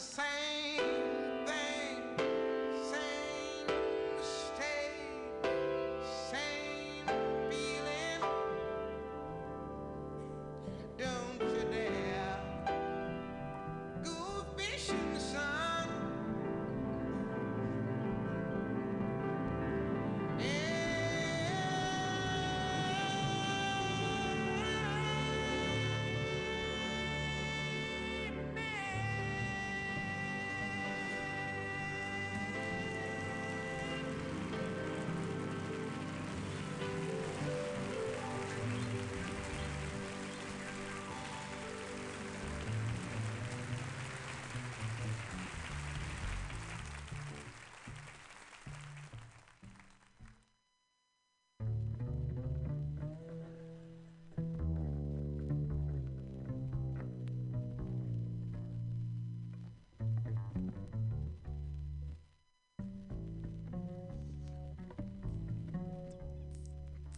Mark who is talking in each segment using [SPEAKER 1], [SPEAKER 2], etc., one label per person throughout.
[SPEAKER 1] is.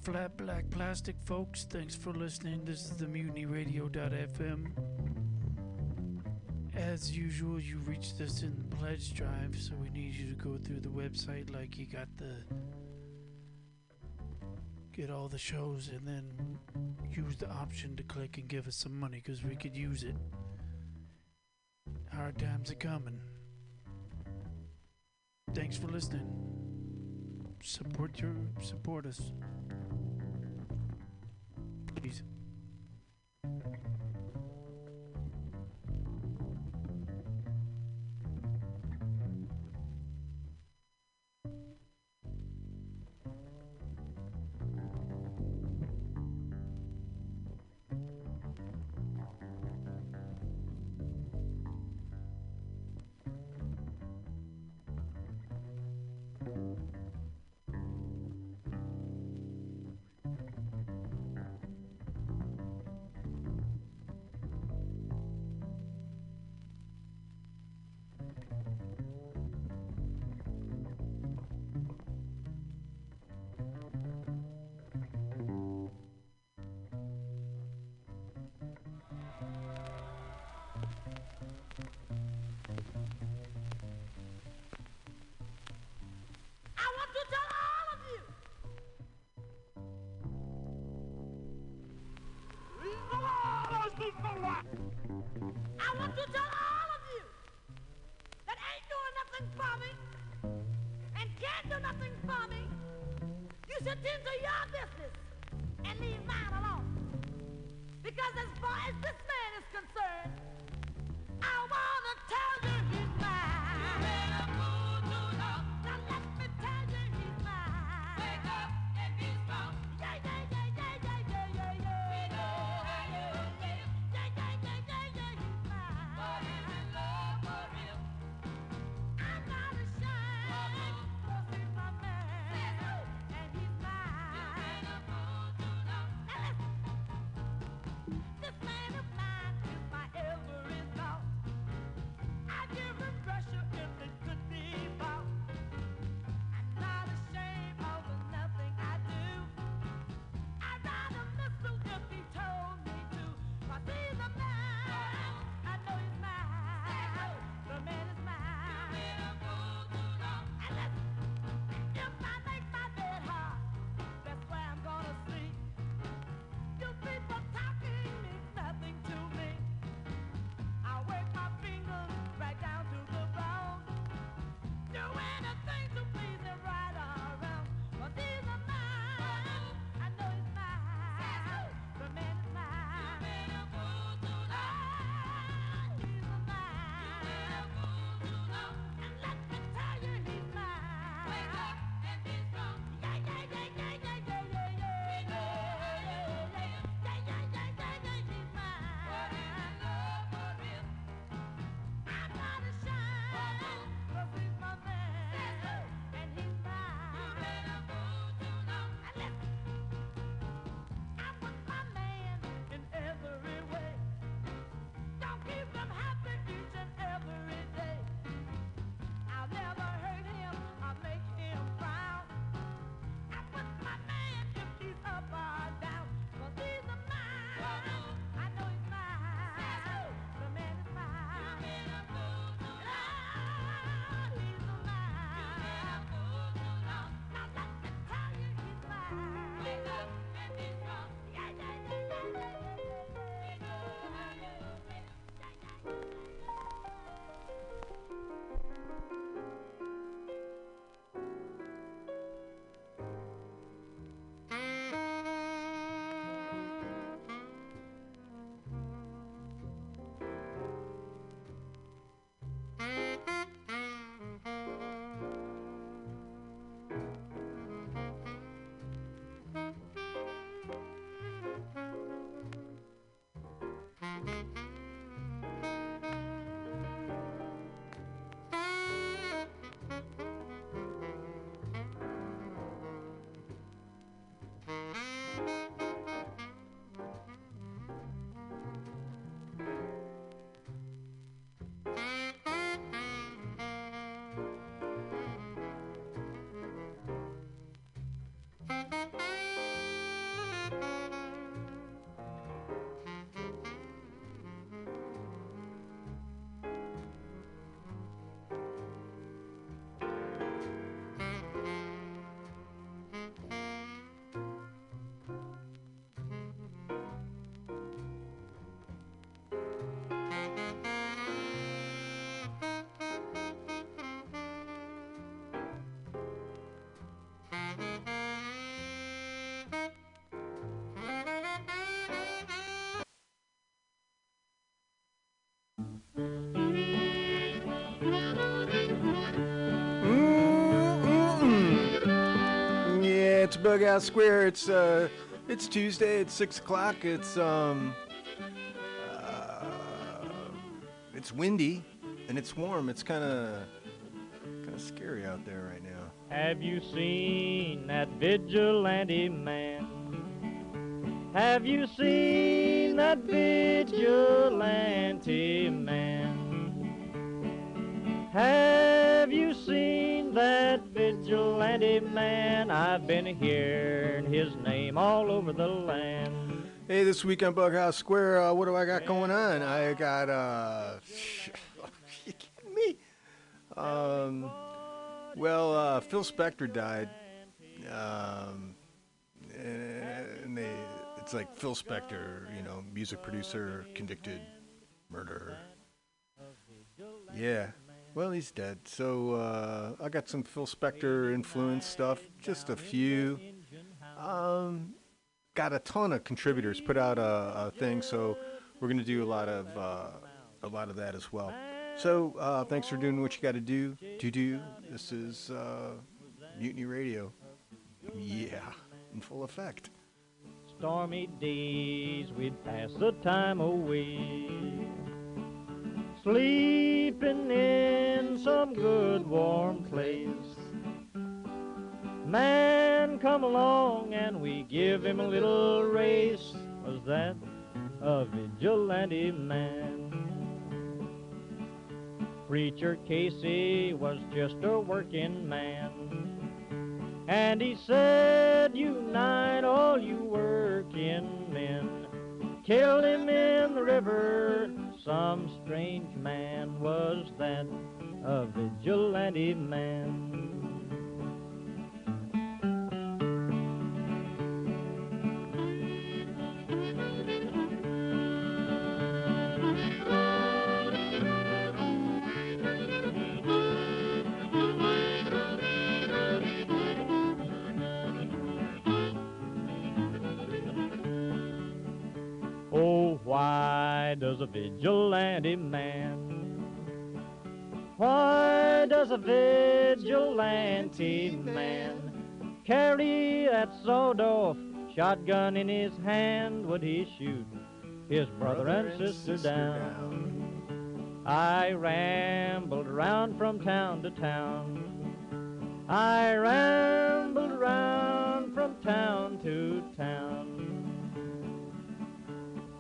[SPEAKER 1] Flat Black Plastic, folks. Thanks for listening. This is the MutinyRadio.fm. As usual, you reached us in the pledge drive, so we need you to go through the website like you got the. Get all the shows and then use the option to click and give us some money because we could use it. Hard times are coming. Thanks for listening. Support your support us.
[SPEAKER 2] It's Bughouse Square. It's uh, it's Tuesday. It's six o'clock. It's um, uh, it's windy and it's warm. It's kind of
[SPEAKER 3] Have you seen that vigilante man? Have you seen that vigilante man? Have you seen that vigilante man? I've been hearing his name all over the land.
[SPEAKER 2] Hey, this week on Bughouse Square, uh, what do I got going on? I got uh, you kidding me? Um, well, uh, Phil Spector died. Um, and they, it's like Phil Spector, you know, music producer, convicted murderer. Yeah. Well, he's dead. So uh, I got some Phil Spector influence stuff, just a few. Um, got a ton of contributors put out a, a thing, so we're gonna do a lot of uh, a lot of that as well. So uh, thanks for doing what you got to do. Do do. This is uh, Mutiny Radio. Yeah, in full effect.
[SPEAKER 3] Stormy days, we'd pass the time away. Sleeping in some good warm place. Man come along and we give him a little race. Was that a vigilante man? Preacher Casey was just a working man. And he said, Unite all you working men. Killed him in the river. Some strange man was that, a vigilante man. Why does a vigilante man? Why does a vigilante man carry that sawed-off shotgun in his hand? Would he shoot his brother, and sister, down? I rambled around from town to town. I rambled around from town to town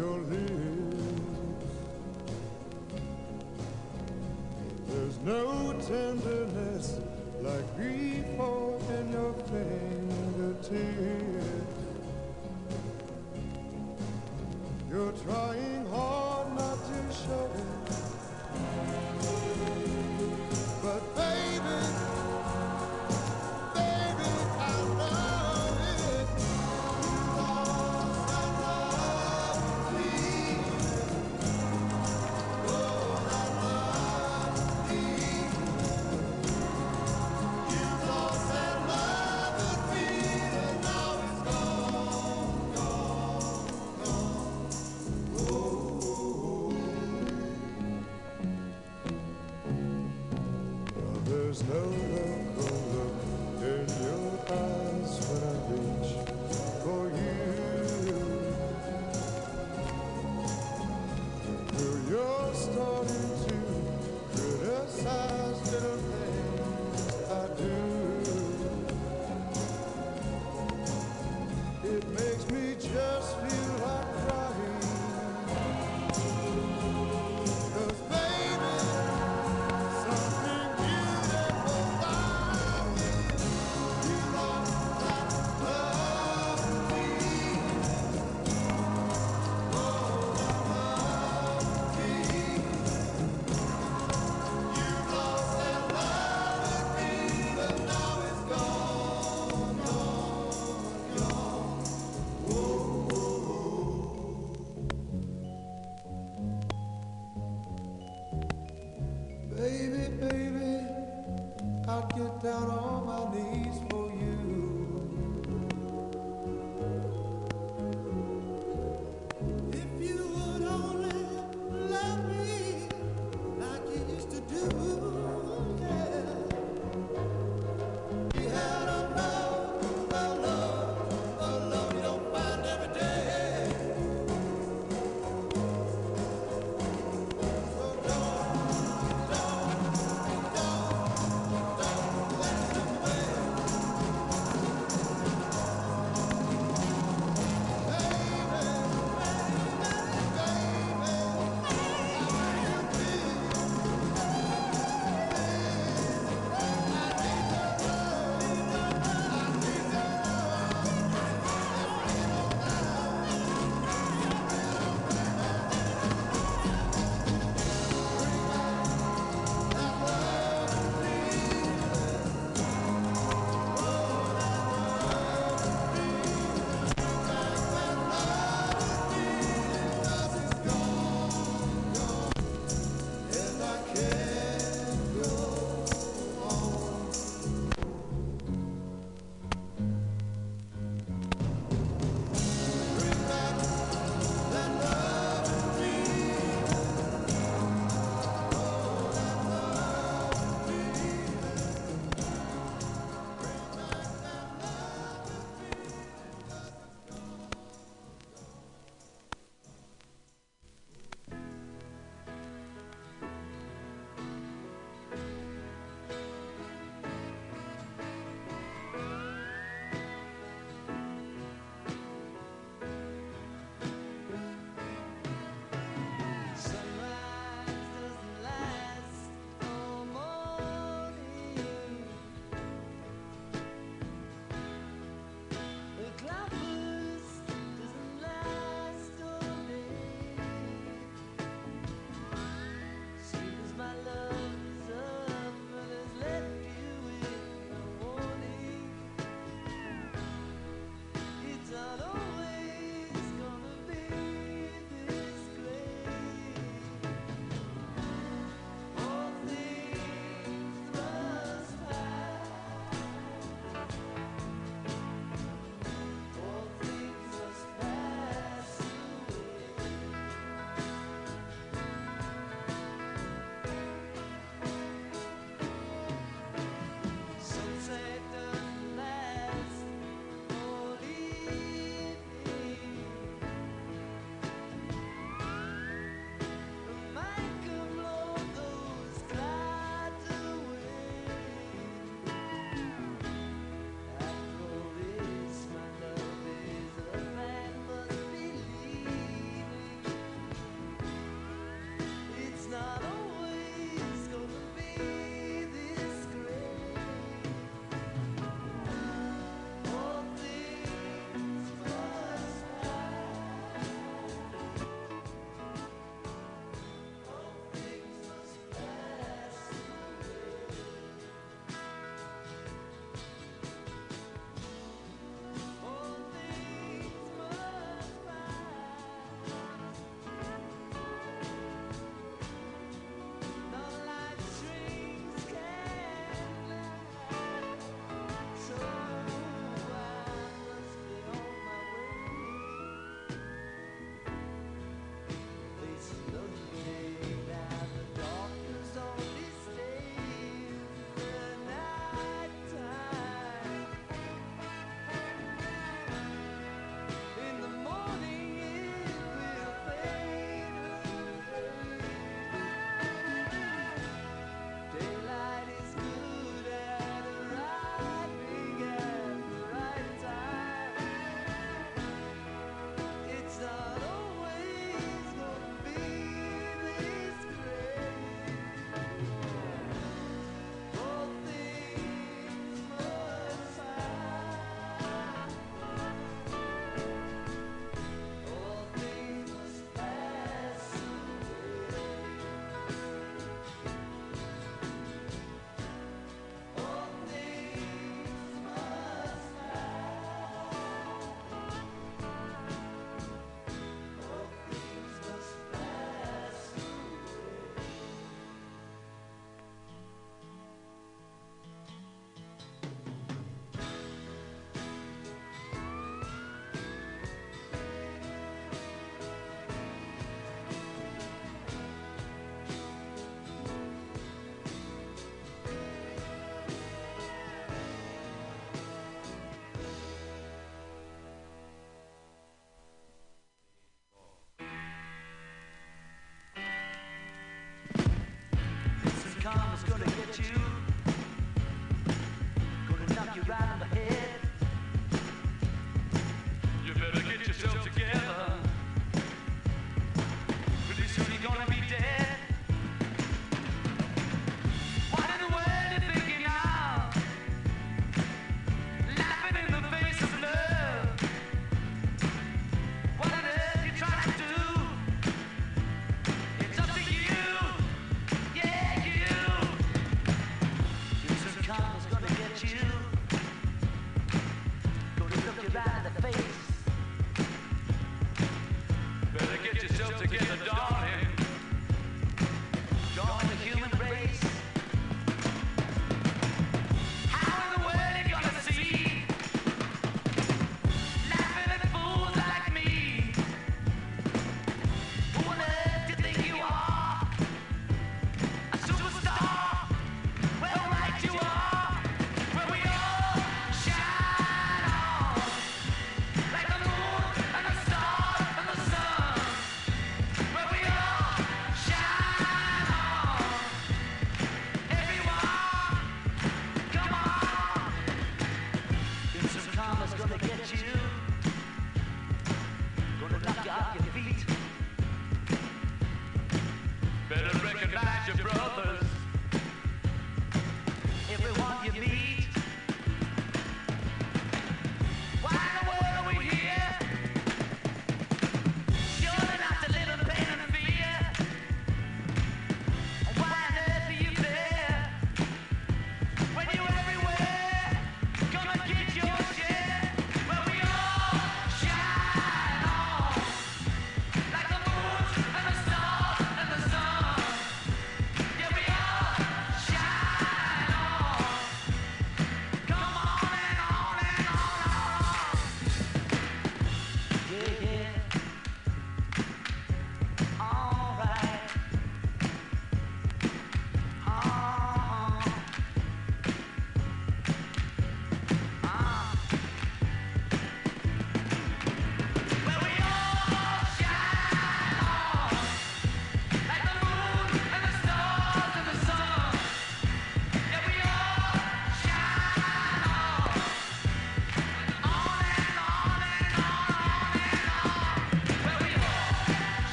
[SPEAKER 4] your lips. There's no tenderness like grief or in your fingertips. You're trying hard not to show it, but baby.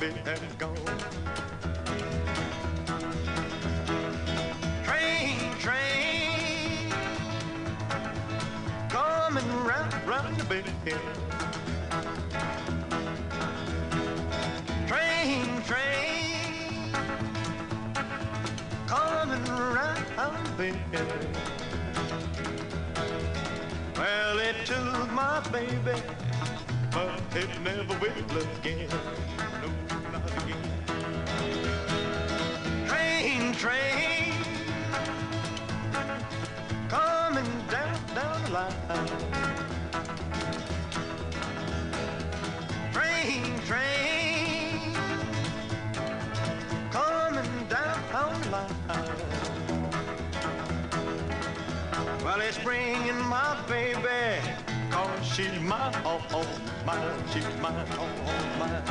[SPEAKER 5] happy and
[SPEAKER 6] ringing, my baby. Cause she's my oh, oh, mine, she's my oh, oh, mine.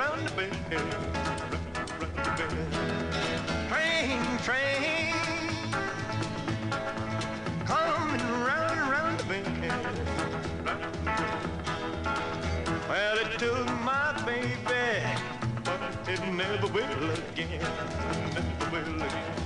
[SPEAKER 6] round the bend, round the bend. Train, train, coming round, round the bend. Well, it took my baby, but it never will again, never will again.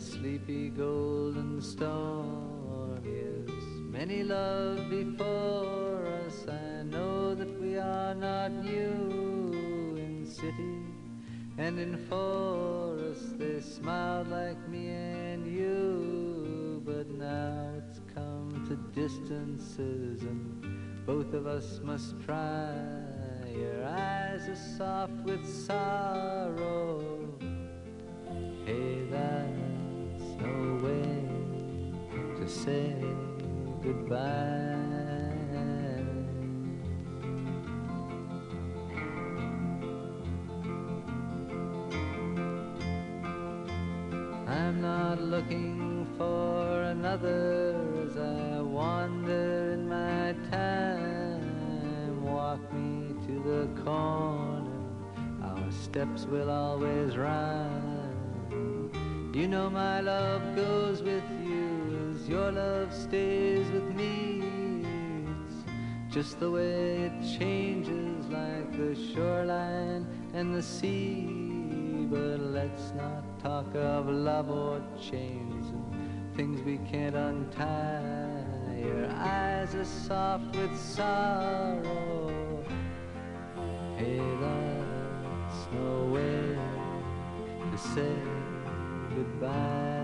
[SPEAKER 7] sleepy golden storm is. Many love before us, I know that we are not new in city and in forest. They smiled like me and you, but now it's come to distances and both of us must try. Your eyes are soft with sorrow. Hey, that say goodbye. I'm not looking for another as I wander in my time. Walk me to the corner, our steps will always rhyme. You know my love goes with your love stays with me. It's just the way it changes like the shoreline and the sea. But let's not talk of love or chains and things we can't untie. Your eyes are soft with sorrow. Hey, that's no way to say goodbye.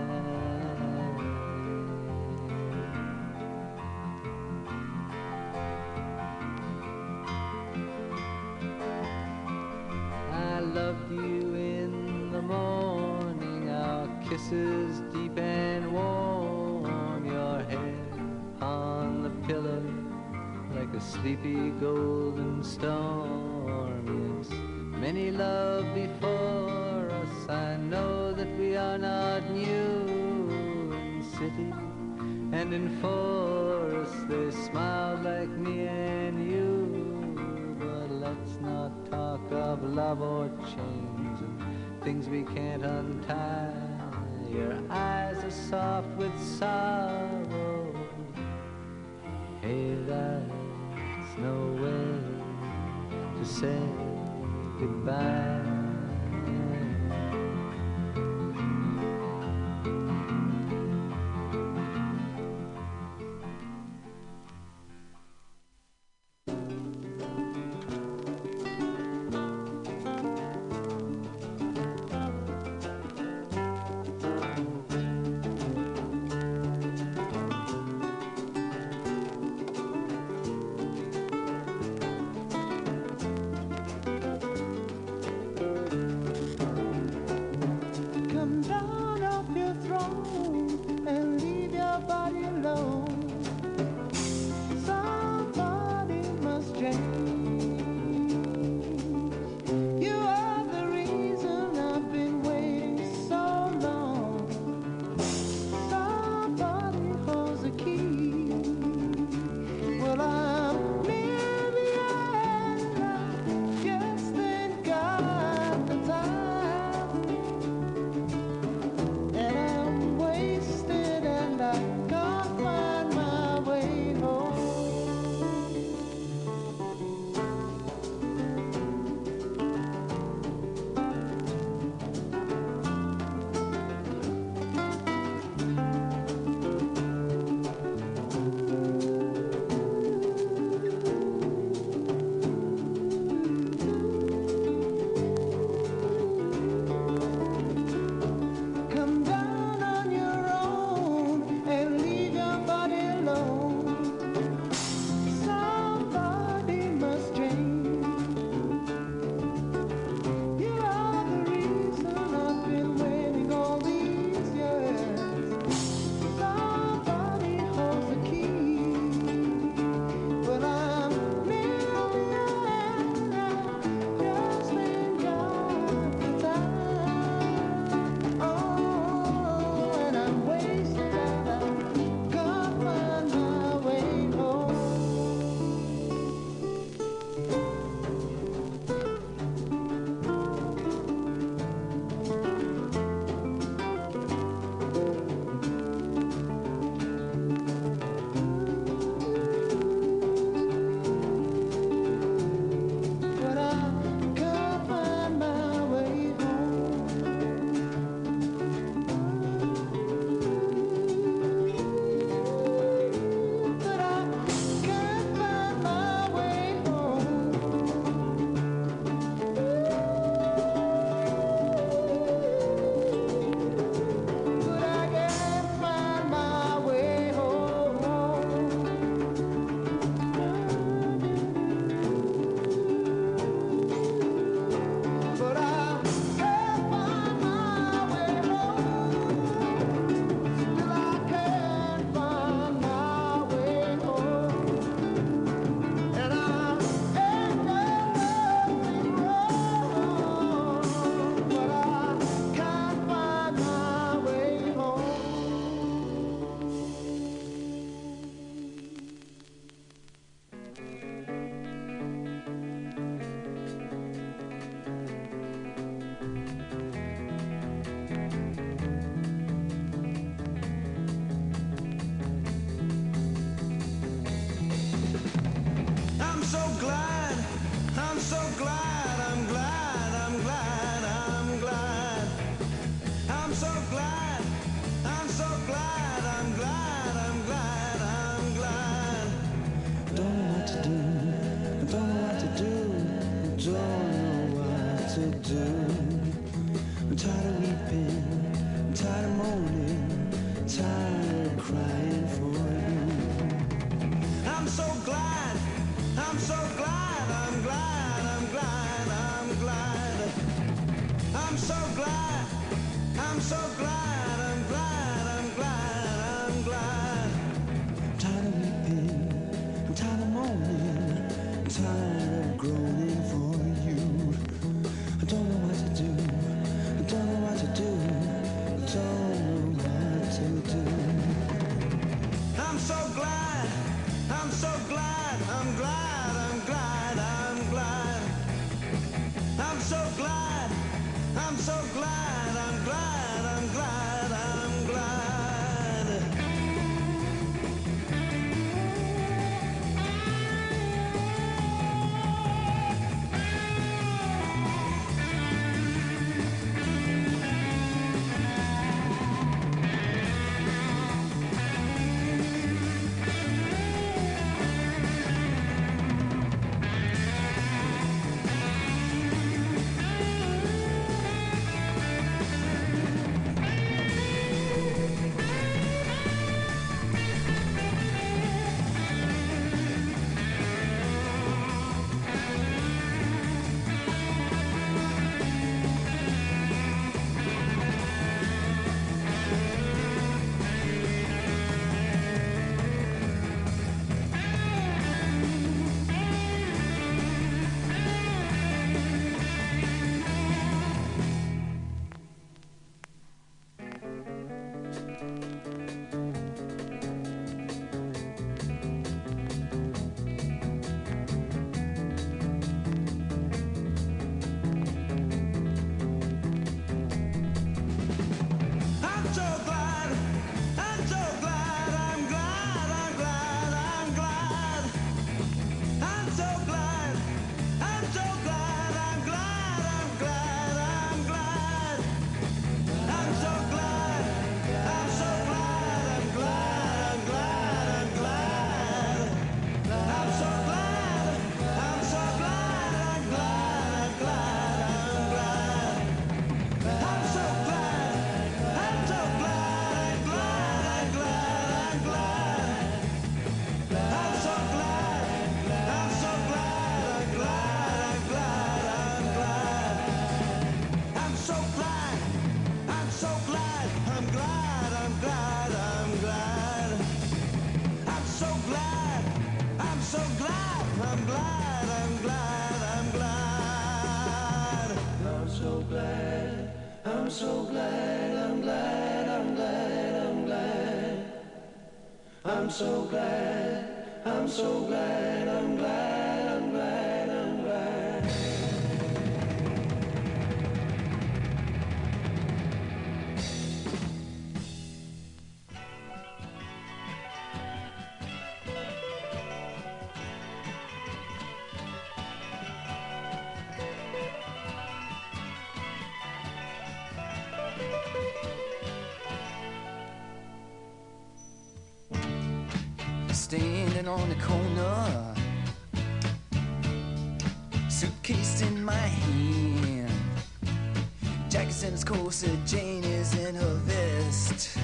[SPEAKER 8] coaster Jane is in her vest.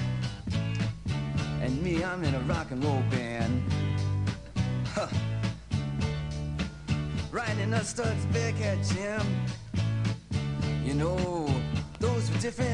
[SPEAKER 8] And me, I'm in a rock and roll band. Huh. Riding a Studs Bearcat Jim. You know, those were different.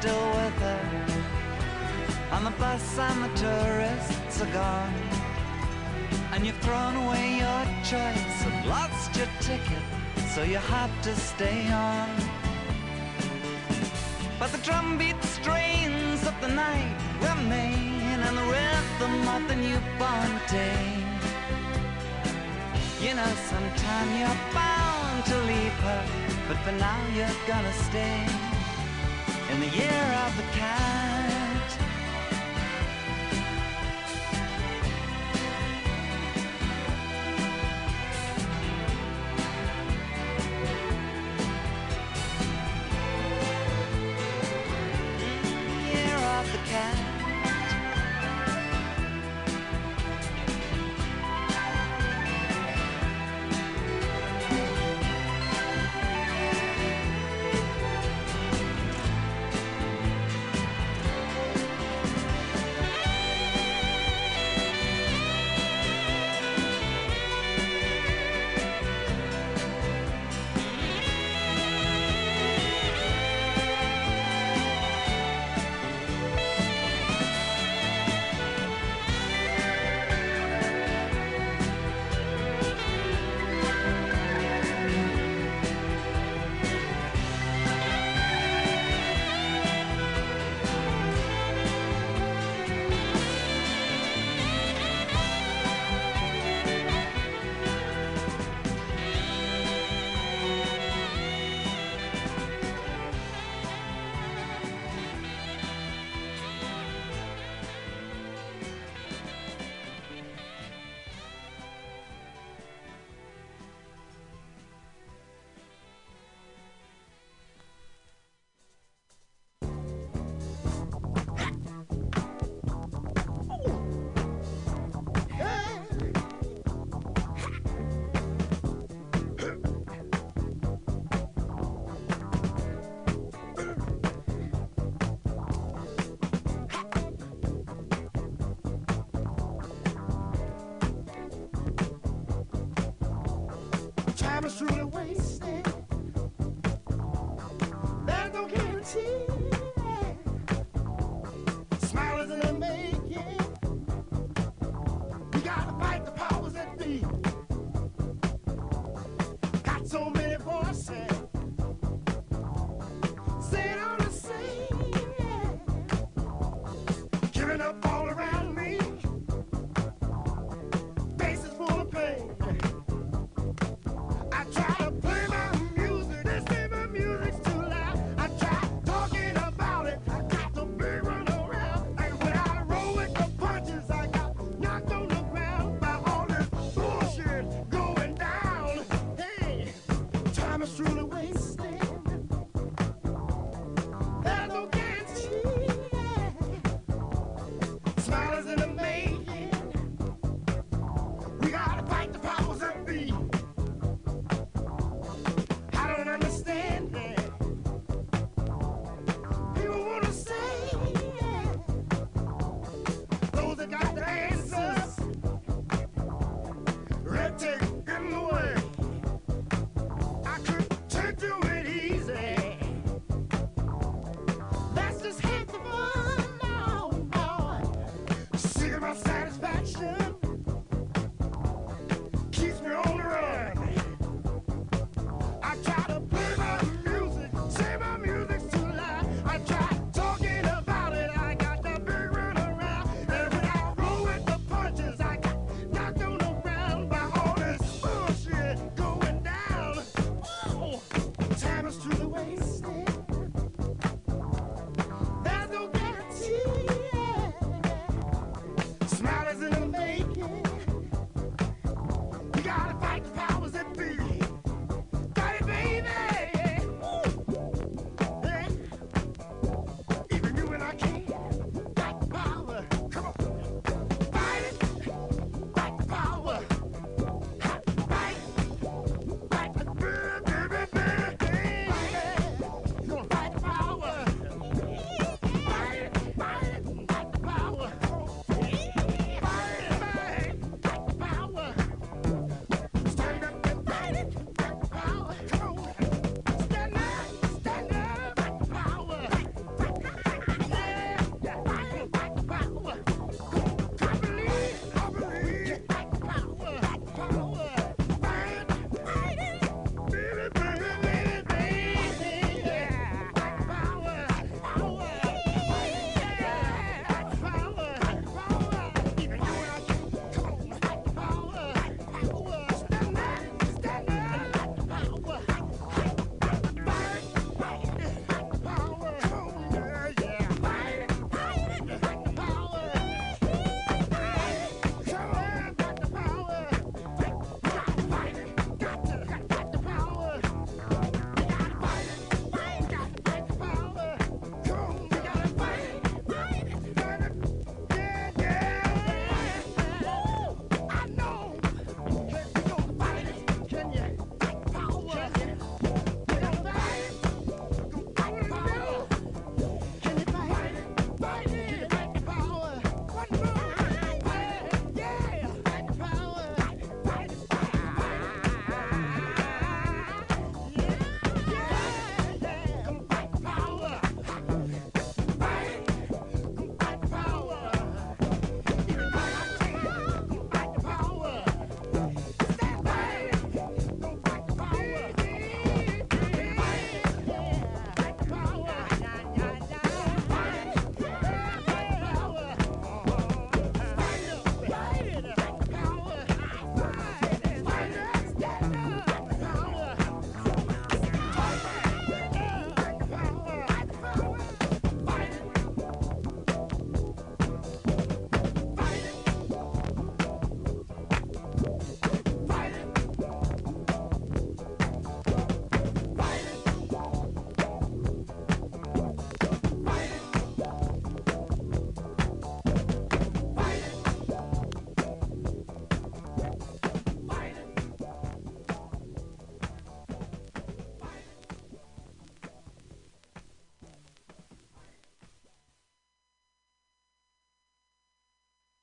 [SPEAKER 8] Still with her. On the bus and the tourists are gone. And you've thrown away your choice and lost your ticket, so you have to stay on. But the drumbeat strains of the night remain and the rhythm of the newborn day. You know, sometime you're bound to leave her, but for now you're gonna stay year of the cat.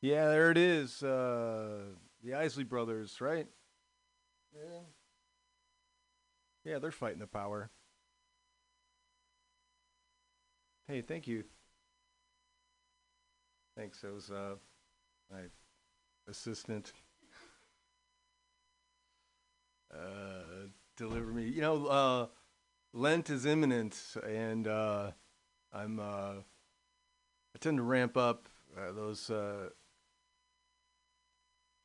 [SPEAKER 9] Yeah,
[SPEAKER 2] there it is. Uh, the Isley Brothers, right? Yeah. Yeah, they're fighting the power. Hey, thank you. Thanks. That was uh, my assistant. Uh, deliver me. You know, uh, Lent is imminent, and uh, I'm. Uh, I tend to ramp up uh, those uh,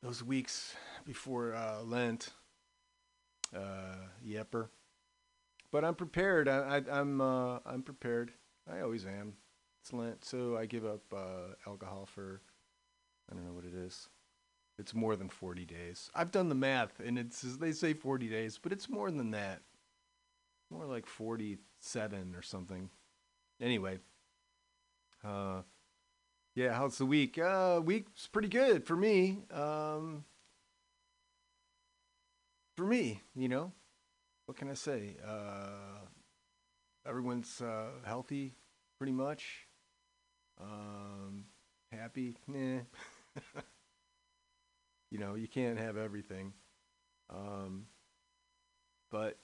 [SPEAKER 2] those weeks before uh, Lent. Uh, yepper. But I'm prepared. I, I, I'm uh, I'm prepared. I always am. It's Lent, so I give up uh, alcohol for I don't know what it is. It's more than 40 days. I've done the math, and it's they say 40 days, but it's more than that. More like 47 or something. Anyway, uh, yeah, how's the week? Uh, week's pretty good for me. Um, for me, you know, what can I say? Uh, everyone's uh, healthy, pretty much. Um, happy, nah. you know, you can't have everything. Um, but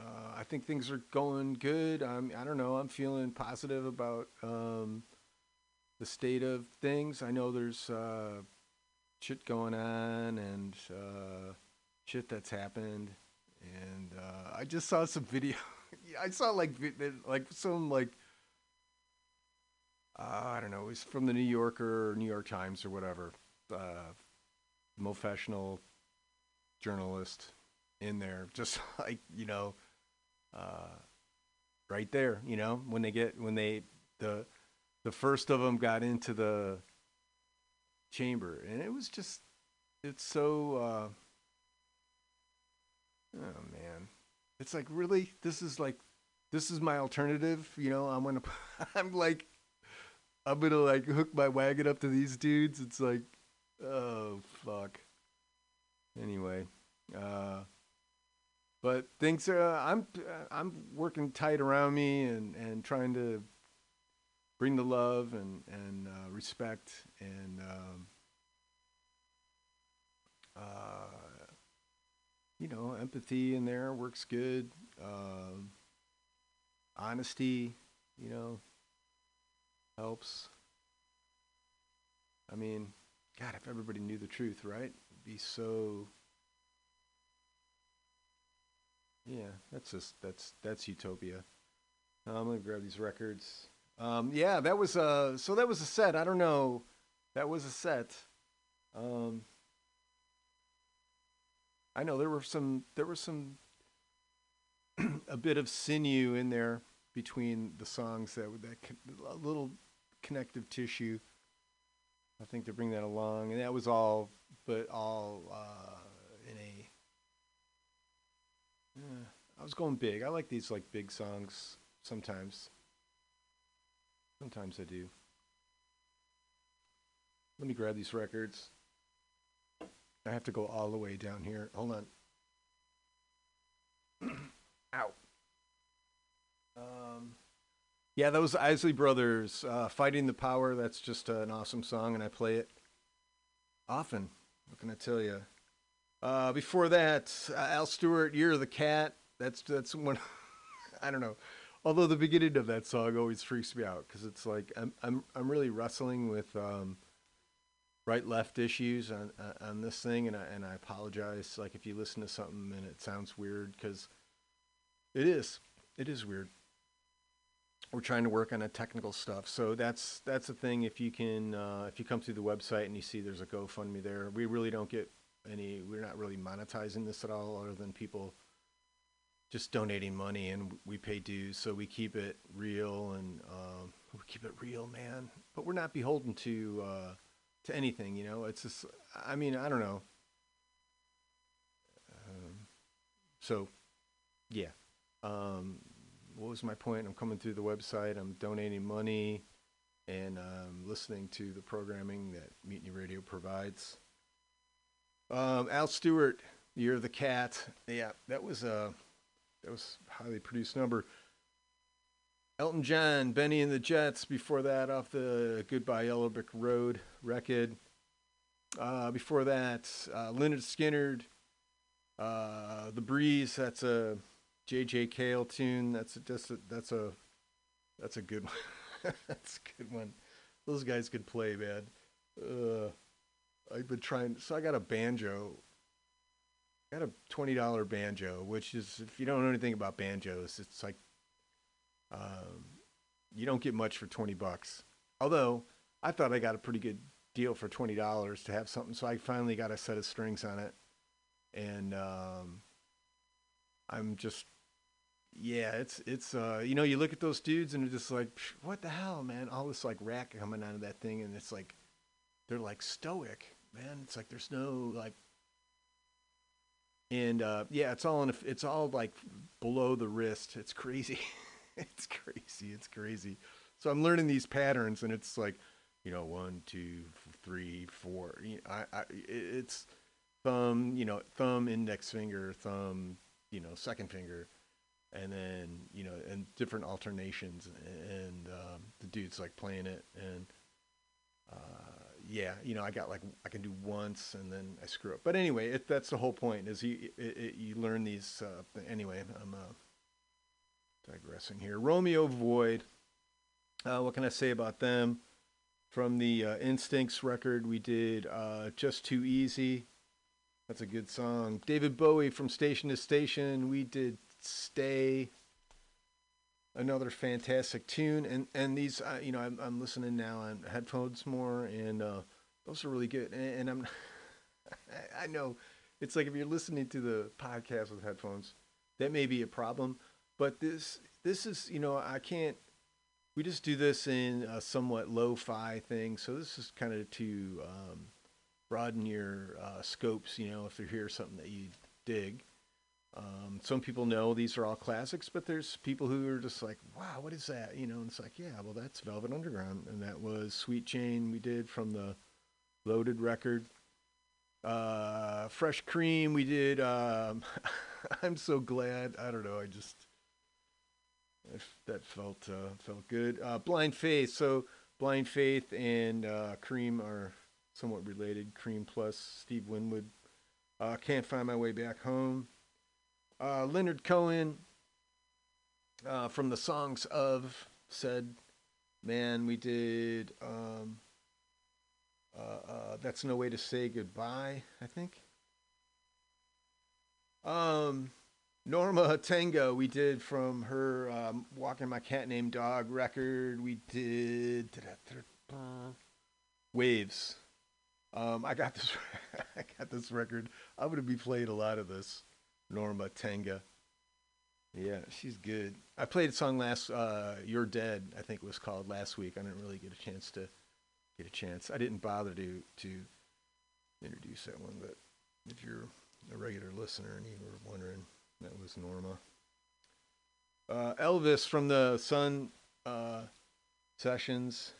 [SPEAKER 2] uh, I think things are going good. I'm, I don't know. I'm feeling positive about um, the state of things. I know there's uh, shit going on and uh, shit that's happened, and uh, I just saw some video. I saw like like some like uh, I don't know. It was from the New Yorker or New York Times or whatever. Uh, professional journalist in there, just like you know, uh, right there. You know, when they get when they the the first of them got into the chamber, and it was just it's so. Uh, oh man, it's like really this is like this is my alternative. You know, I'm gonna I'm like I'm gonna like hook my wagon up to these dudes. It's like, oh fuck. Anyway, uh, but things are. Uh, I'm I'm working tight around me and and trying to bring the love and and uh, respect and um, uh, you know empathy in there works good. Um, honesty, you know, helps. I mean, God, if everybody knew the truth, right? It'd be so. Yeah, that's just that's that's utopia. I'm gonna grab these records. Um, yeah, that was uh so that was a set. I don't know, that was a set. Um, I know there were some there were some a bit of sinew in there between the songs that that a little connective tissue. I think to bring that along, and that was all, but all uh, in a. I was going big. I like these like big songs sometimes. Sometimes I do. Let me grab these records. I have to go all the way down here. Hold on. Ow. Um, yeah, that was Isley Brothers, uh, "Fighting the Power." That's just an awesome song, and I play it often. What can I tell you? Uh, before that, uh, Al Stewart, You're the Cat." That's that's one. I don't know. Although the beginning of that song always freaks me out because it's like I'm I'm I'm really wrestling with um, right left issues on on- this thing, and I and I apologize. Like if you listen to something and it sounds weird because it is it is weird we're trying to work on a technical stuff. So that's that's the thing. If you can, uh, if you come through the website and you see there's a GoFundMe there, we really don't get any. We're not really monetizing this at all, other than people just donating money, and we pay dues. So we keep it real, and um, we keep it real, man. But we're not beholden to uh, to anything. You know, it's just. I mean, I don't know. Um, so, yeah. Um, what was my point? I'm coming through the website. I'm donating money, and um, listening to the programming that Mutiny Radio provides. Um, Al Stewart, "Year of the Cat." Yeah, that was a that was a highly produced number. Elton John, Benny and the Jets. Before that, off the Goodbye Yellow Brick Road record. Uh, before that, uh, Lynyrd Skynyrd, uh, The Breeze. That's a JJ Cale tune. That's a, just a, that's a that's a good one. that's a good one. Those guys could play, man. Uh, I've been trying. So I got a banjo. Got a twenty dollar banjo, which is if you don't know anything about banjos, it's like um, you don't get much for twenty bucks. Although I thought I got a pretty good deal for twenty dollars to have something, so I finally got a set of strings on it, and um, I'm just yeah, it's it's uh you know you look at those dudes and they're just like what the hell, man? All this like rack coming out of that thing, and it's like they're like stoic, man. It's like there's no like and uh yeah, it's all in a, it's all like below the wrist. It's crazy. it's crazy. It's crazy. So I'm learning these patterns, and it's like you know one, two, three, four. You know, I, I it's thumb, you know, thumb, index finger, thumb, you know, second finger and then you know and different alternations and um, the dude's like playing it and uh, yeah you know i got like i can do once and then i screw up. But anyway it, that's the whole point is you it, it, you learn these uh, anyway i'm uh, digressing here. Romeo void uh, what can i say about them? From the uh, instincts record we did uh, just too easy. That's a good song. David bowie from station to station we did stay another fantastic tune. And and these uh, you know I'm, I'm listening now on headphones more and uh those are really good. And, and i'm I- know it's like if you're listening to the podcast with headphones that may be a problem but this this is you know i can't we just do this in a somewhat lo-fi thing. So this is kind of to um, broaden your uh, scopes you know if you hear something that you dig um, some people know these are all classics, but there's people who are just like, wow, what is that? You know, and it's like, yeah, well, that's Velvet Underground. And that was Sweet Jane we did from the Loaded record. Uh, Fresh Cream we did. Um, I'm so glad. I don't know. I just, that felt, uh, felt good. Uh, Blind Faith. So Blind Faith and uh, Cream are somewhat related. Cream plus Steve Winwood. Uh, Can't Find My Way Back Home uh, Leonard Cohen uh, from the songs of said man we did um, uh, uh, that's no way to say goodbye i think. Um, Norma Tanega we did from her um, walking my cat named dog record. We did waves. Um, i got this i got this record. I'm to be playing a lot of this Norma Tanega. Yeah, she's good. I played a song last uh You're Dead, I think it was called last week. I didn't really get a chance to get a chance. I didn't bother to to introduce that one, but if you're a regular listener and you were wondering, that was Norma. Uh Elvis from the Sun uh sessions.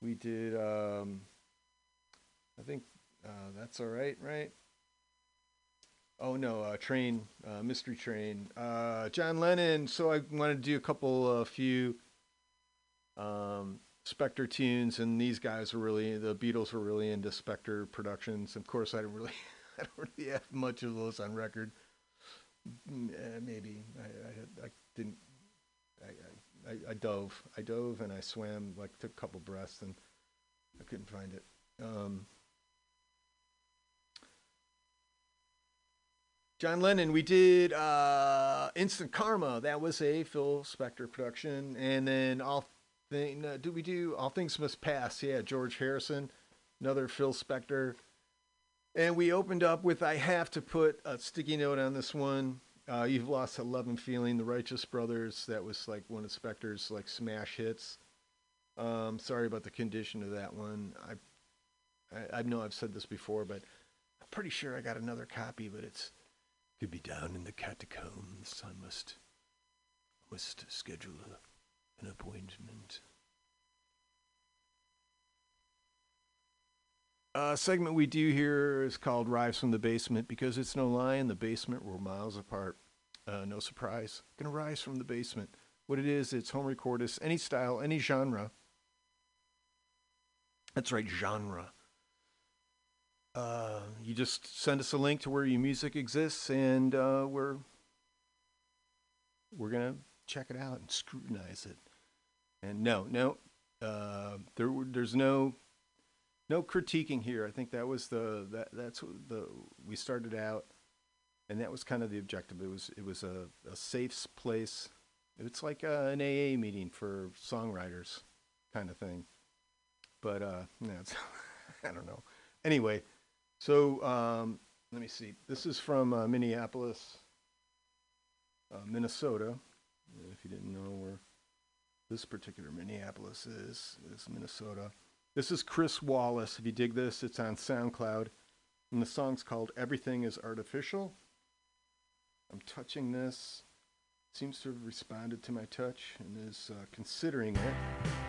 [SPEAKER 2] We did um I think uh that's all right, right? Oh no, uh, Train, uh, Mystery Train, uh, John Lennon. So I wanted to do a couple, a few um, Spector tunes, and these guys were really the Beatles were really into Spector productions. Of course, I don't really, I don't really have much of those on record. Mm, eh, maybe I, I, I didn't. I, I, I dove, I dove, and I swam like took a couple breaths, and I couldn't find it. Um, John Lennon, we did uh, Instant Karma. That was a Phil Spector production, and then all thing. Uh, do we do All Things Must Pass? Yeah, George Harrison, another Phil Spector. And we opened up with I have to put a sticky note on this one. Uh, You've lost a love and feeling. The Righteous Brothers. That was like one of Spector's like smash hits. Um, sorry about the condition of that one. I, I I know I've said this before, but I'm pretty sure I got another copy, but it's could be down in the catacombs. I must must schedule a, an appointment. A segment we do here is called Rise from the Basement because it's no lie. In the basement, we're miles apart. Uh, no surprise. Gonna rise from the basement. What it is, it's home recordist, any style, any genre. That's right, genre. Uh, you just send us a link to where your music exists, and uh, we're
[SPEAKER 10] we're gonna check it out and scrutinize it. And no, no, uh, there there's no no critiquing here. I think that was the that that's the we started out, and that was kind of the objective. It was it was a, a safe place. It's like uh, an AA meeting for songwriters, kind of thing. But uh, I don't know. Anyway, so um, let me see. This is from uh, Minneapolis, uh, Minnesota. If you didn't know where this particular Minneapolis is, is Minnesota. This is Chris Wallace. If you dig this, it's on SoundCloud. And the song's called Everything is Artificial. I'm touching this. Seems to have responded to my touch and is uh, considering it.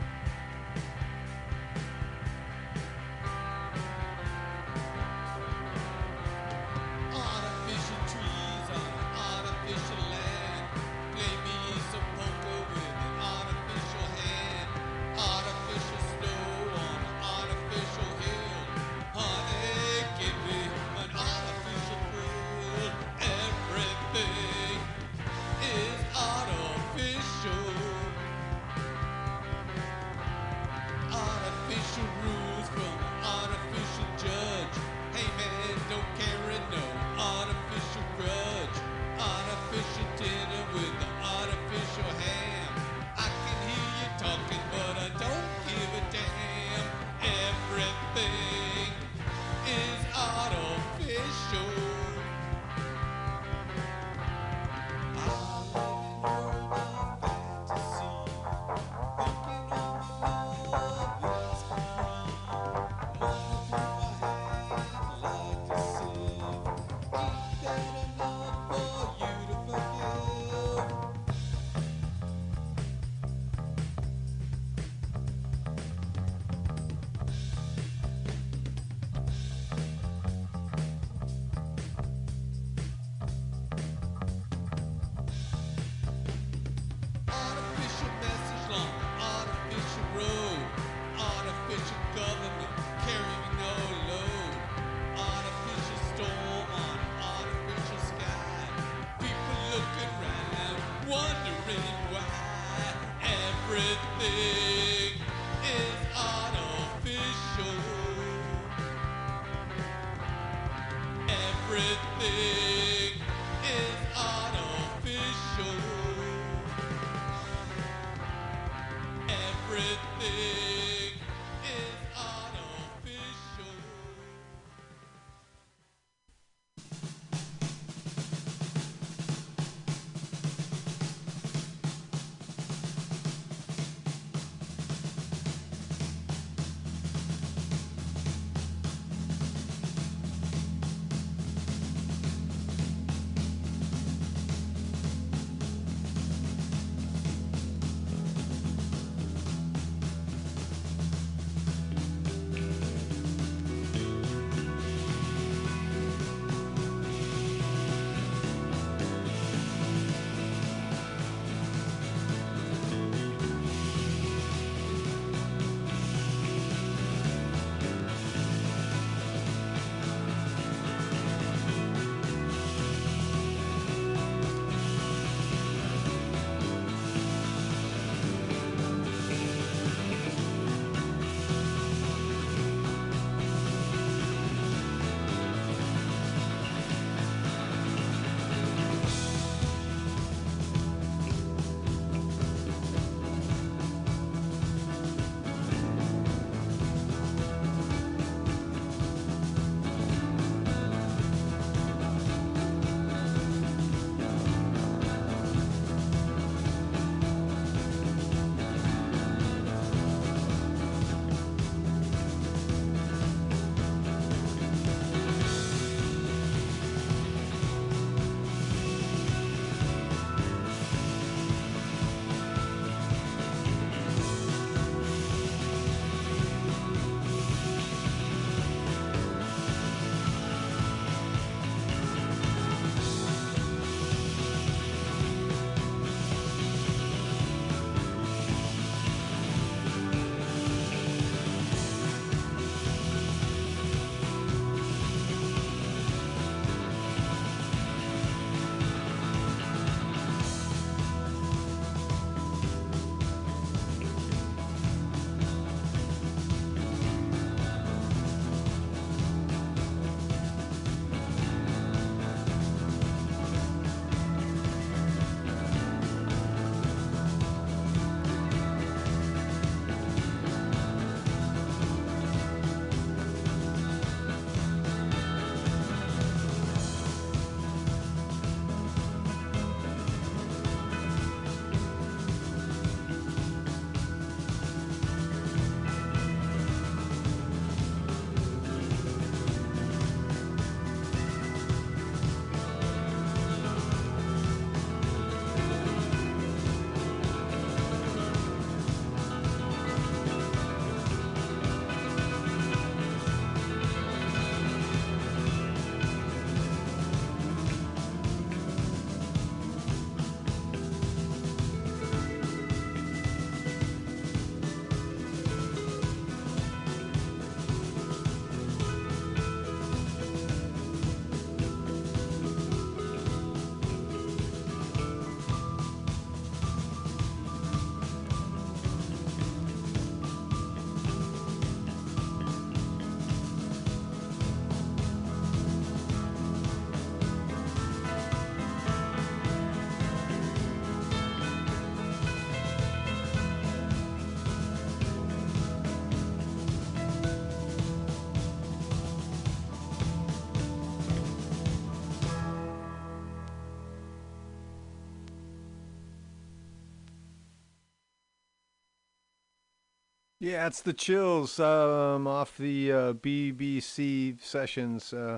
[SPEAKER 2] Yeah, it's the chills um, off the uh, BBC sessions. Uh,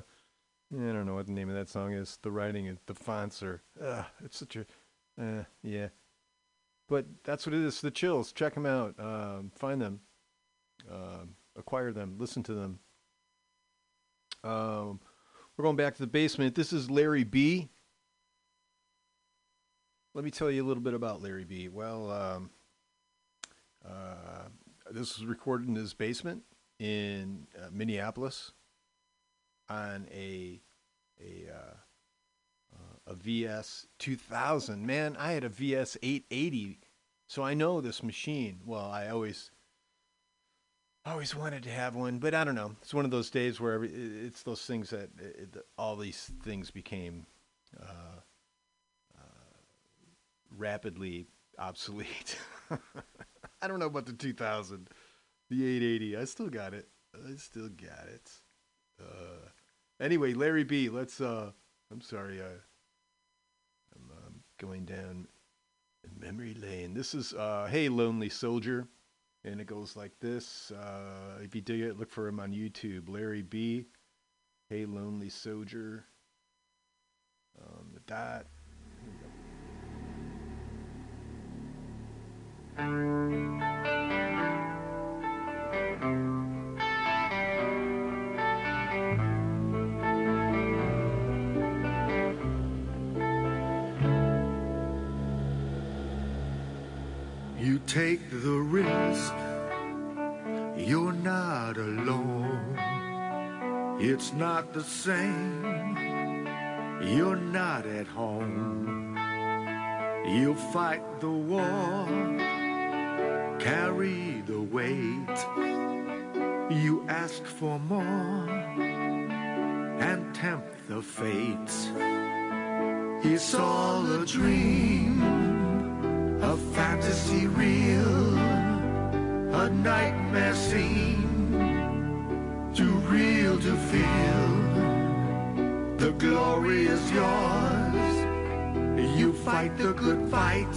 [SPEAKER 2] I don't know what the name of that song is. The writing, the fonts are. Uh, it's such a. Uh, yeah. But that's what it is. The chills. Check them out. Um, find them. Um, acquire them. Listen to them. Um, we're going back to the basement. This is Larry B. Let me tell you a little bit about Larry B. Well, um, uh, this was recorded in his basement in uh, Minneapolis on a a uh, a VS 2000. Man, I had a VS 880, so I know this machine. Well, I always always wanted to have one, but I don't know. It's one of those days where every, it- it's those things that it, it- all these things became uh, uh, rapidly obsolete. I don't know about the 2000, the 880. I still got it. I still got it. Uh, anyway, Larry B. Let's. Uh, I'm sorry. I, I'm um, going down memory lane. This is uh, "Hey Lonely Soldier," and it goes like this. Uh, if you dig it, look for him on YouTube. Larry B. "Hey Lonely Soldier." Um, the
[SPEAKER 5] You take the risk, you're not alone. It's not the same, you're not at home. You fight the war, carry the weight. You ask for more and tempt the fates. It's all a dream a fantasy real, a nightmare scene, too real to feel. The glory is yours. You fight the good fight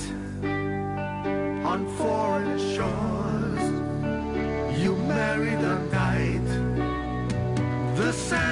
[SPEAKER 5] on foreign shores. You marry the night. The sands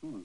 [SPEAKER 5] So,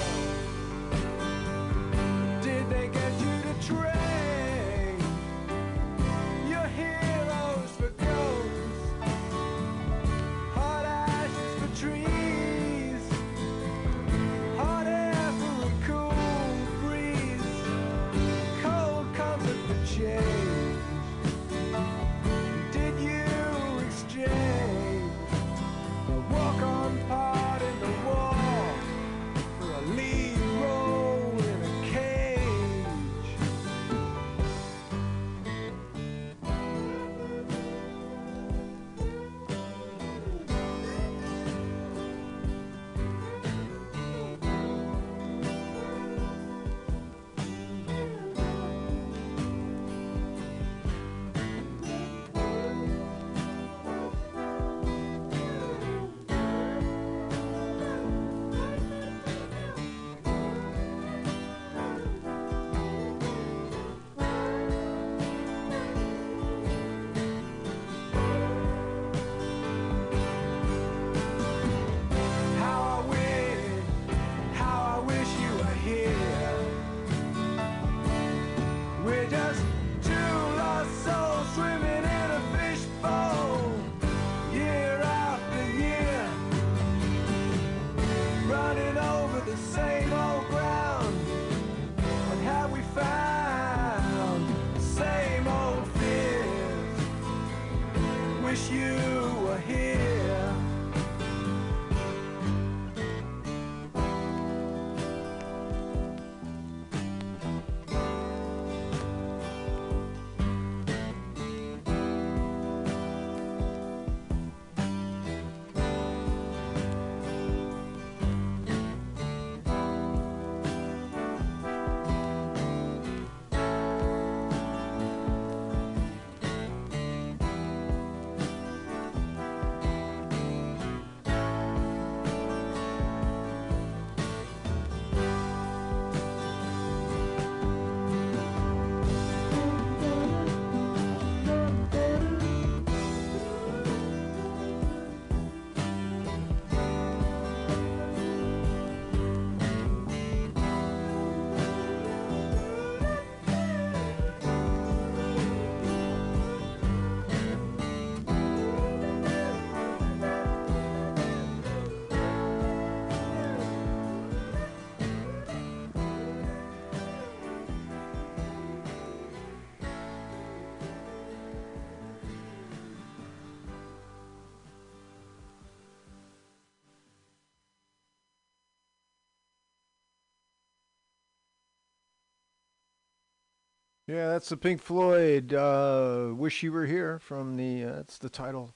[SPEAKER 2] Yeah, that's the Pink Floyd. Uh, Wish you were here from the. Uh, that's the title.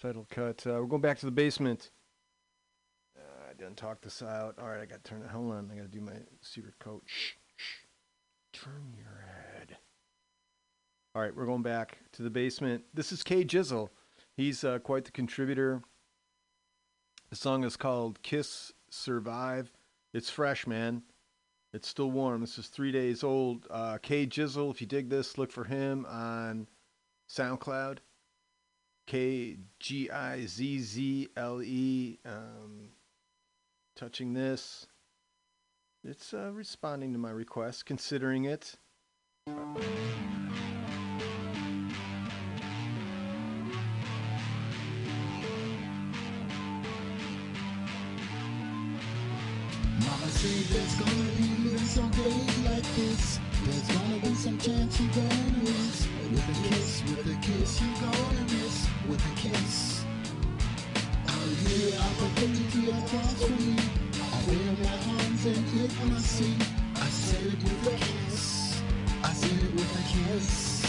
[SPEAKER 2] Title cut. Uh, we're going back to the basement. Uh, I didn't talk this out. All right, I got to turn it. Hold on, I got to do my secret code. Shh, shh. Turn your head. All right, we're going back to the basement. This is K Jizzle. He's uh, quite the contributor. The song is called "Kiss Survive." It's fresh, man. It's still warm. This is three days old. Uh, K Jizzle, if you dig this, look for him on SoundCloud. K G I Z Z L E. Um, touching this. It's uh, responding to my request, considering it.
[SPEAKER 9] Said there's gonna be some days like this. There's gonna be some chance you're gonna miss. With a kiss, with a kiss, you're gonna miss. With a kiss. I'll hear opportunity across from me. I'll wear my arms and hit my seat. I said it with a kiss. I said it with a kiss.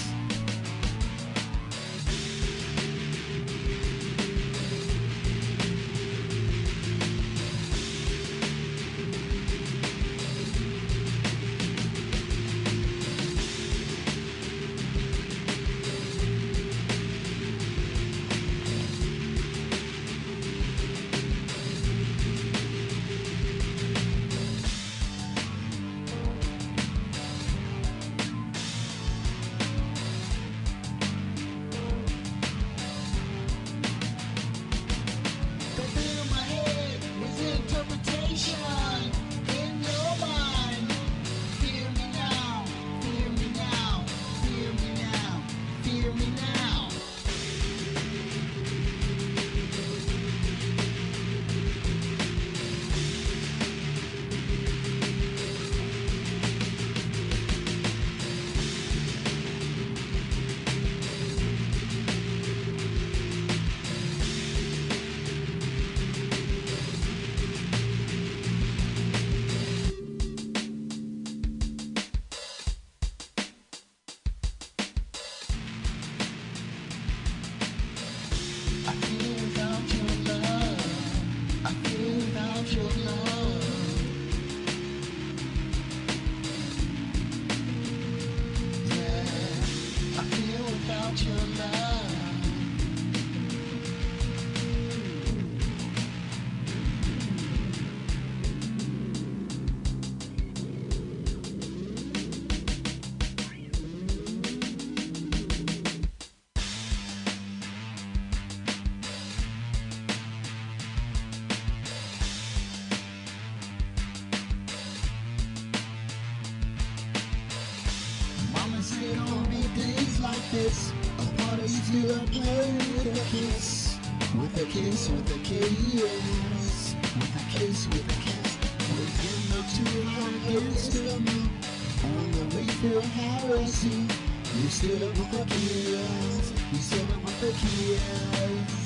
[SPEAKER 9] Kiss, with a kiss. With a kiss. Within the two against the moon. On the way to heresy. You stood up with a kiss. You stood up with a kiss.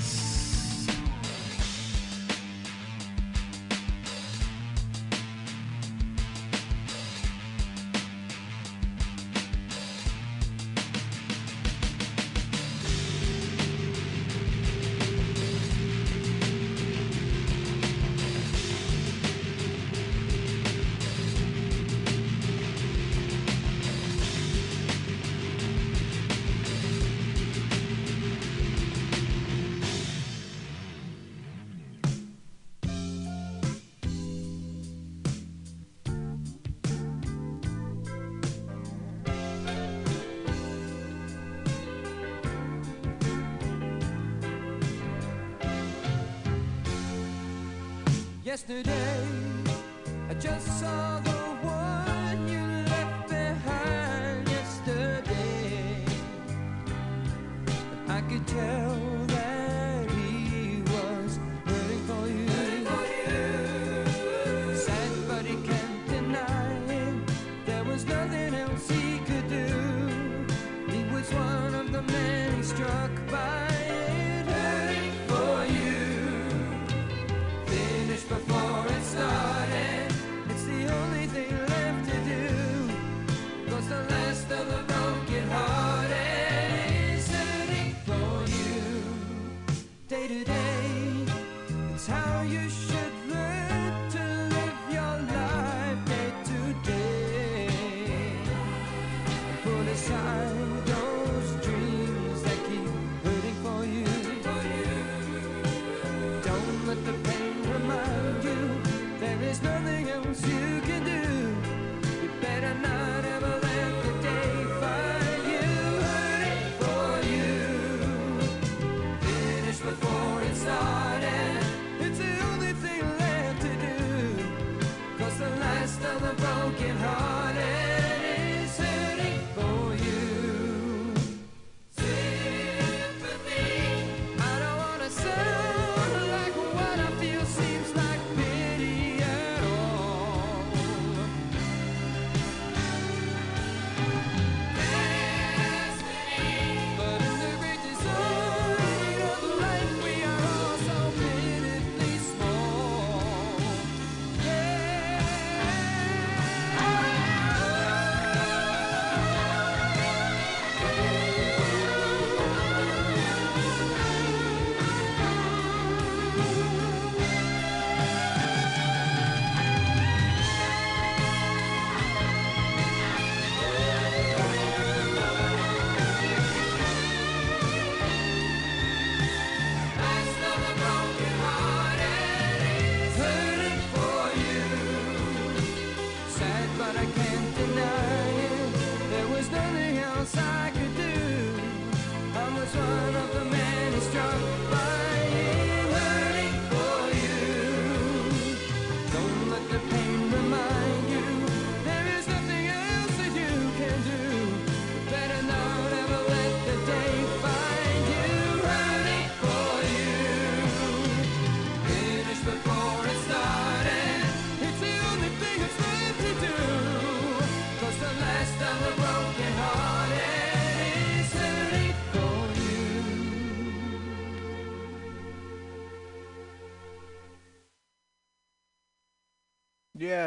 [SPEAKER 11] Yesterday,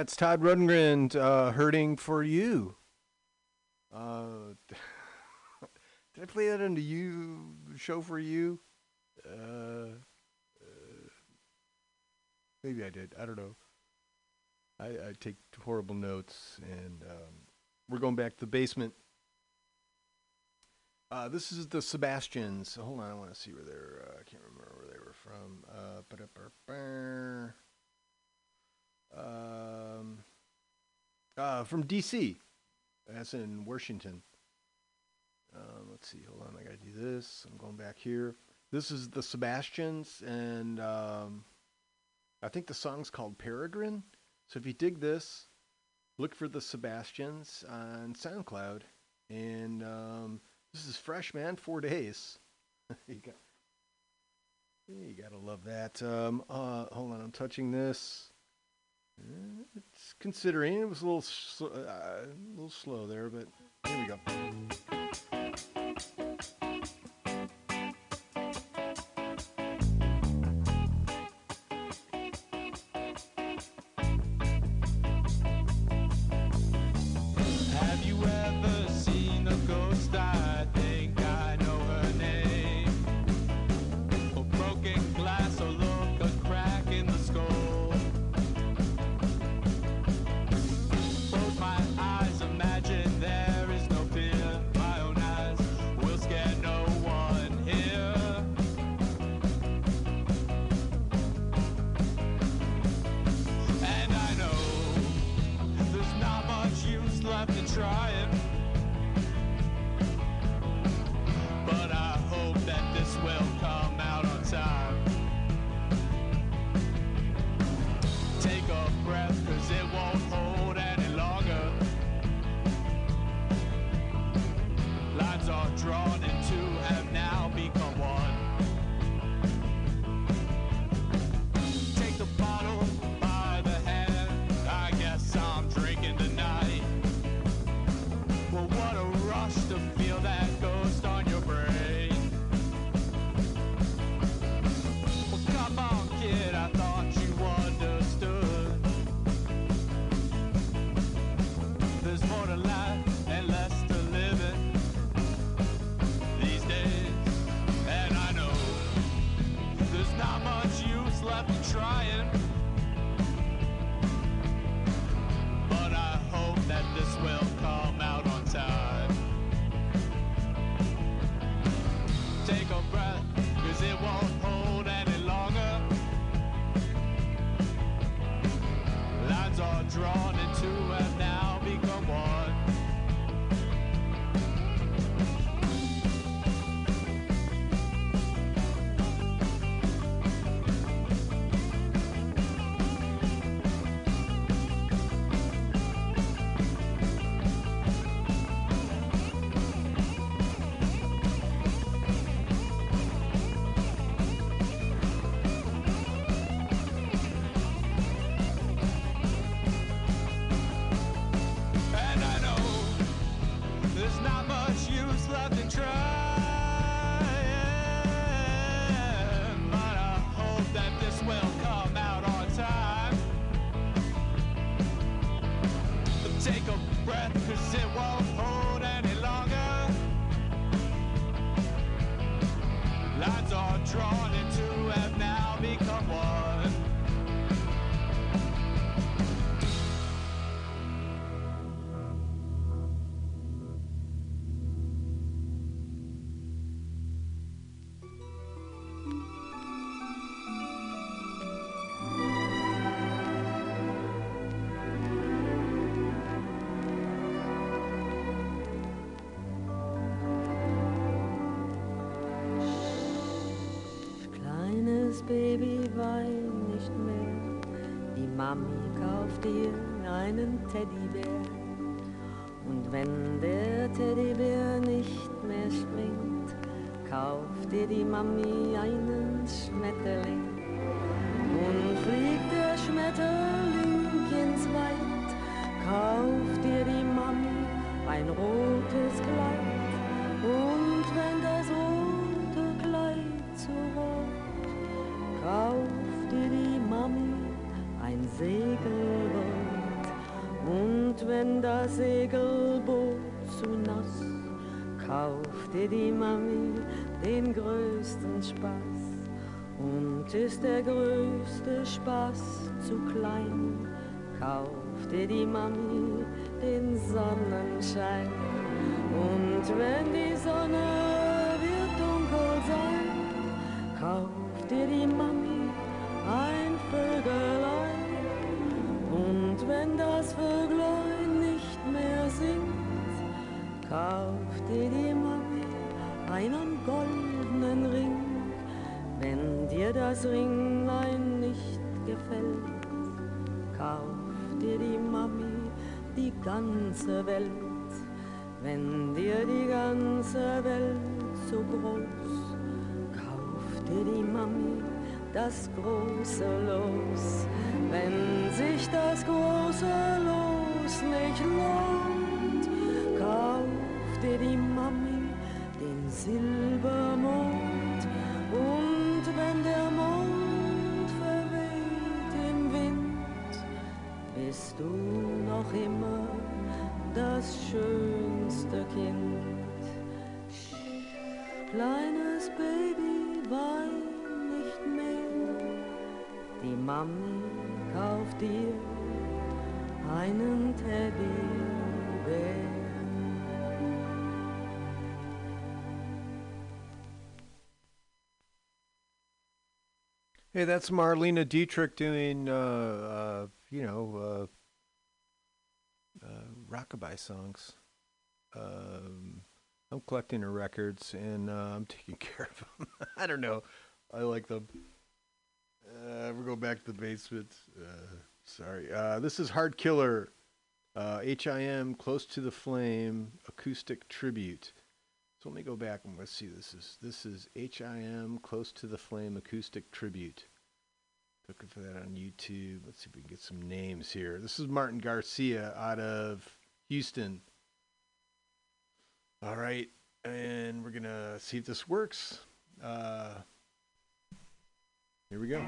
[SPEAKER 11] It's
[SPEAKER 2] Todd Rundgren, uh, hurting for you. Uh, did I play that on the you show for you? Uh, uh, maybe I did. I don't know. I, I take horrible notes, and um, we're going back to the basement. Uh, this is the Sebastians. Hold on, I want to see where they're. Uh, I can't remember where they were from. Uh. Um, uh, from DC. That's in Washington. Um, let's see. Hold on. I got to do this. I'm going back here. This is the Sebastians, and um, I think the song's called Peregrine. So if you dig this, look for the Sebastians on SoundCloud. And um, this is fresh, man. Four days. you got, you gotta love that. Um, uh, hold on. I'm touching this. It's considering it was a little uh, a little slow there, but here we go.
[SPEAKER 12] Ist der größte Spaß zu klein, kauft dir die Mami den Sonnenschein. Und wenn die Sonne ganze Welt. Wenn dir die ganze Welt so groß, kauft dir die Mami das große Los. Wenn sich das große Los nicht lohnt, kauft dir die Mami den Silbermond. Und wenn der Mond verweht im Wind, bist du noch immer das schönste Kind. Kleines Baby, wein nicht mehr. Die Mami kauft dir einen Teddybär.
[SPEAKER 2] Hey, that's Marlena Dietrich doing, uh, uh, you know, uh, rockabye songs. Um, I'm collecting her records and uh, I'm taking care of them. I don't know. I like them. Uh, we'll go back to the basement. Uh, sorry. Uh, this is Hard Killer, uh, HIM, Close to the Flame, acoustic tribute. So let me go back and let's see. This is this is HIM, Close to the Flame, acoustic tribute. Looking for that on YouTube. Let's see if we can get some names here. This is Martin Garcia out of Houston. All right, and we're gonna see if this works. Uh, here we go.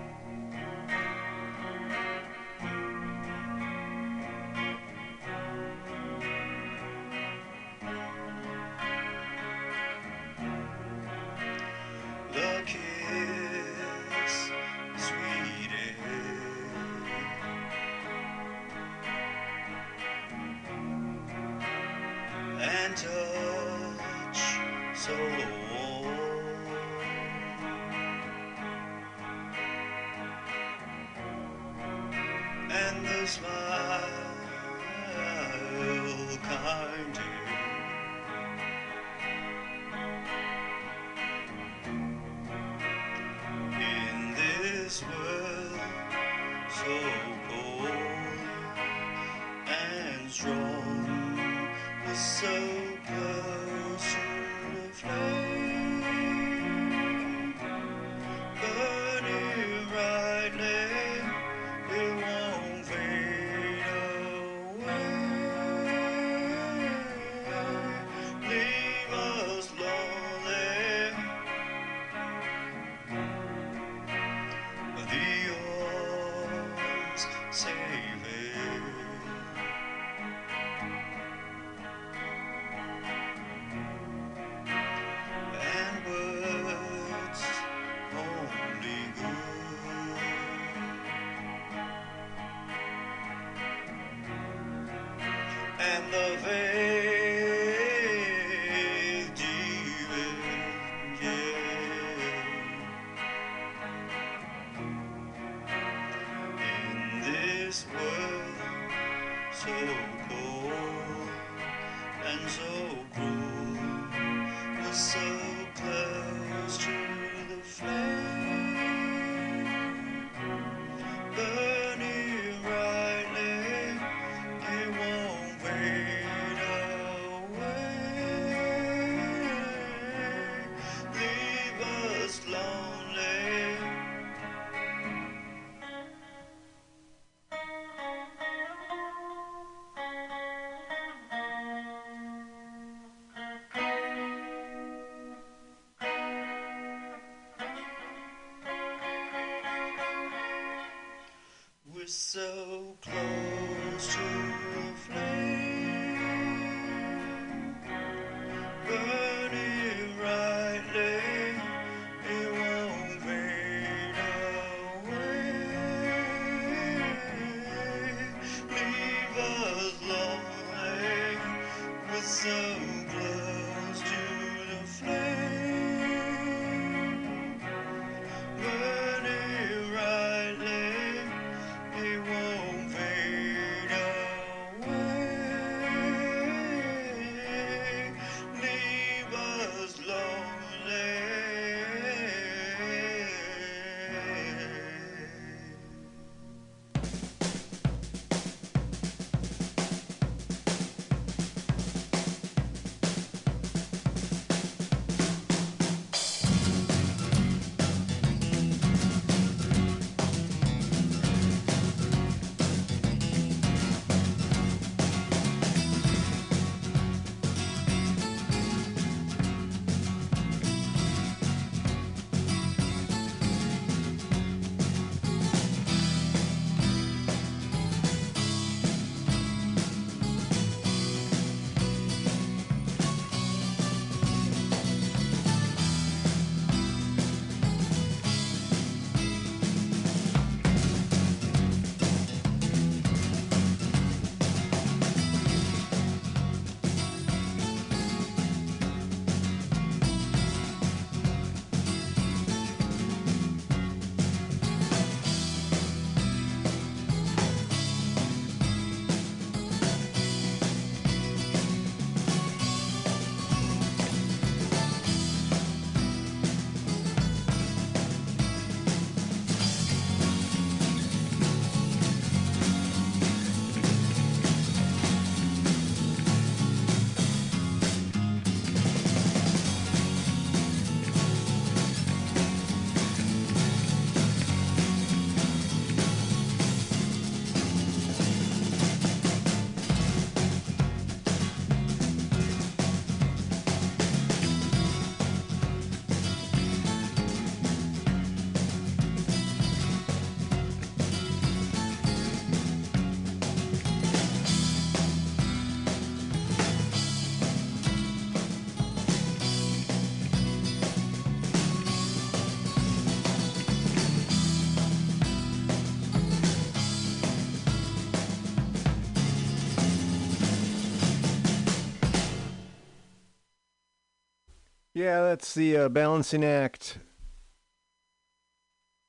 [SPEAKER 2] Yeah, that's the uh, balancing act.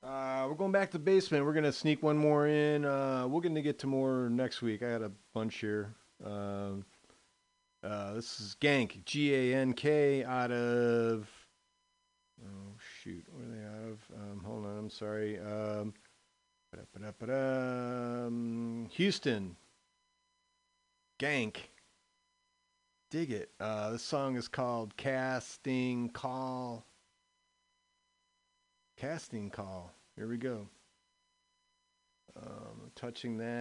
[SPEAKER 2] Uh, we're going back to the basement. We're gonna sneak one more in. Uh, we're gonna get to more next week. I got a bunch here. Um, uh, this is Gank, G A N K, out of. Oh shoot, where are they out of? Um, hold on, I'm sorry. Um, Houston. Gank. Dig it. Uh, this song is called Casting Call. Casting Call. Here we go. Um, touching that.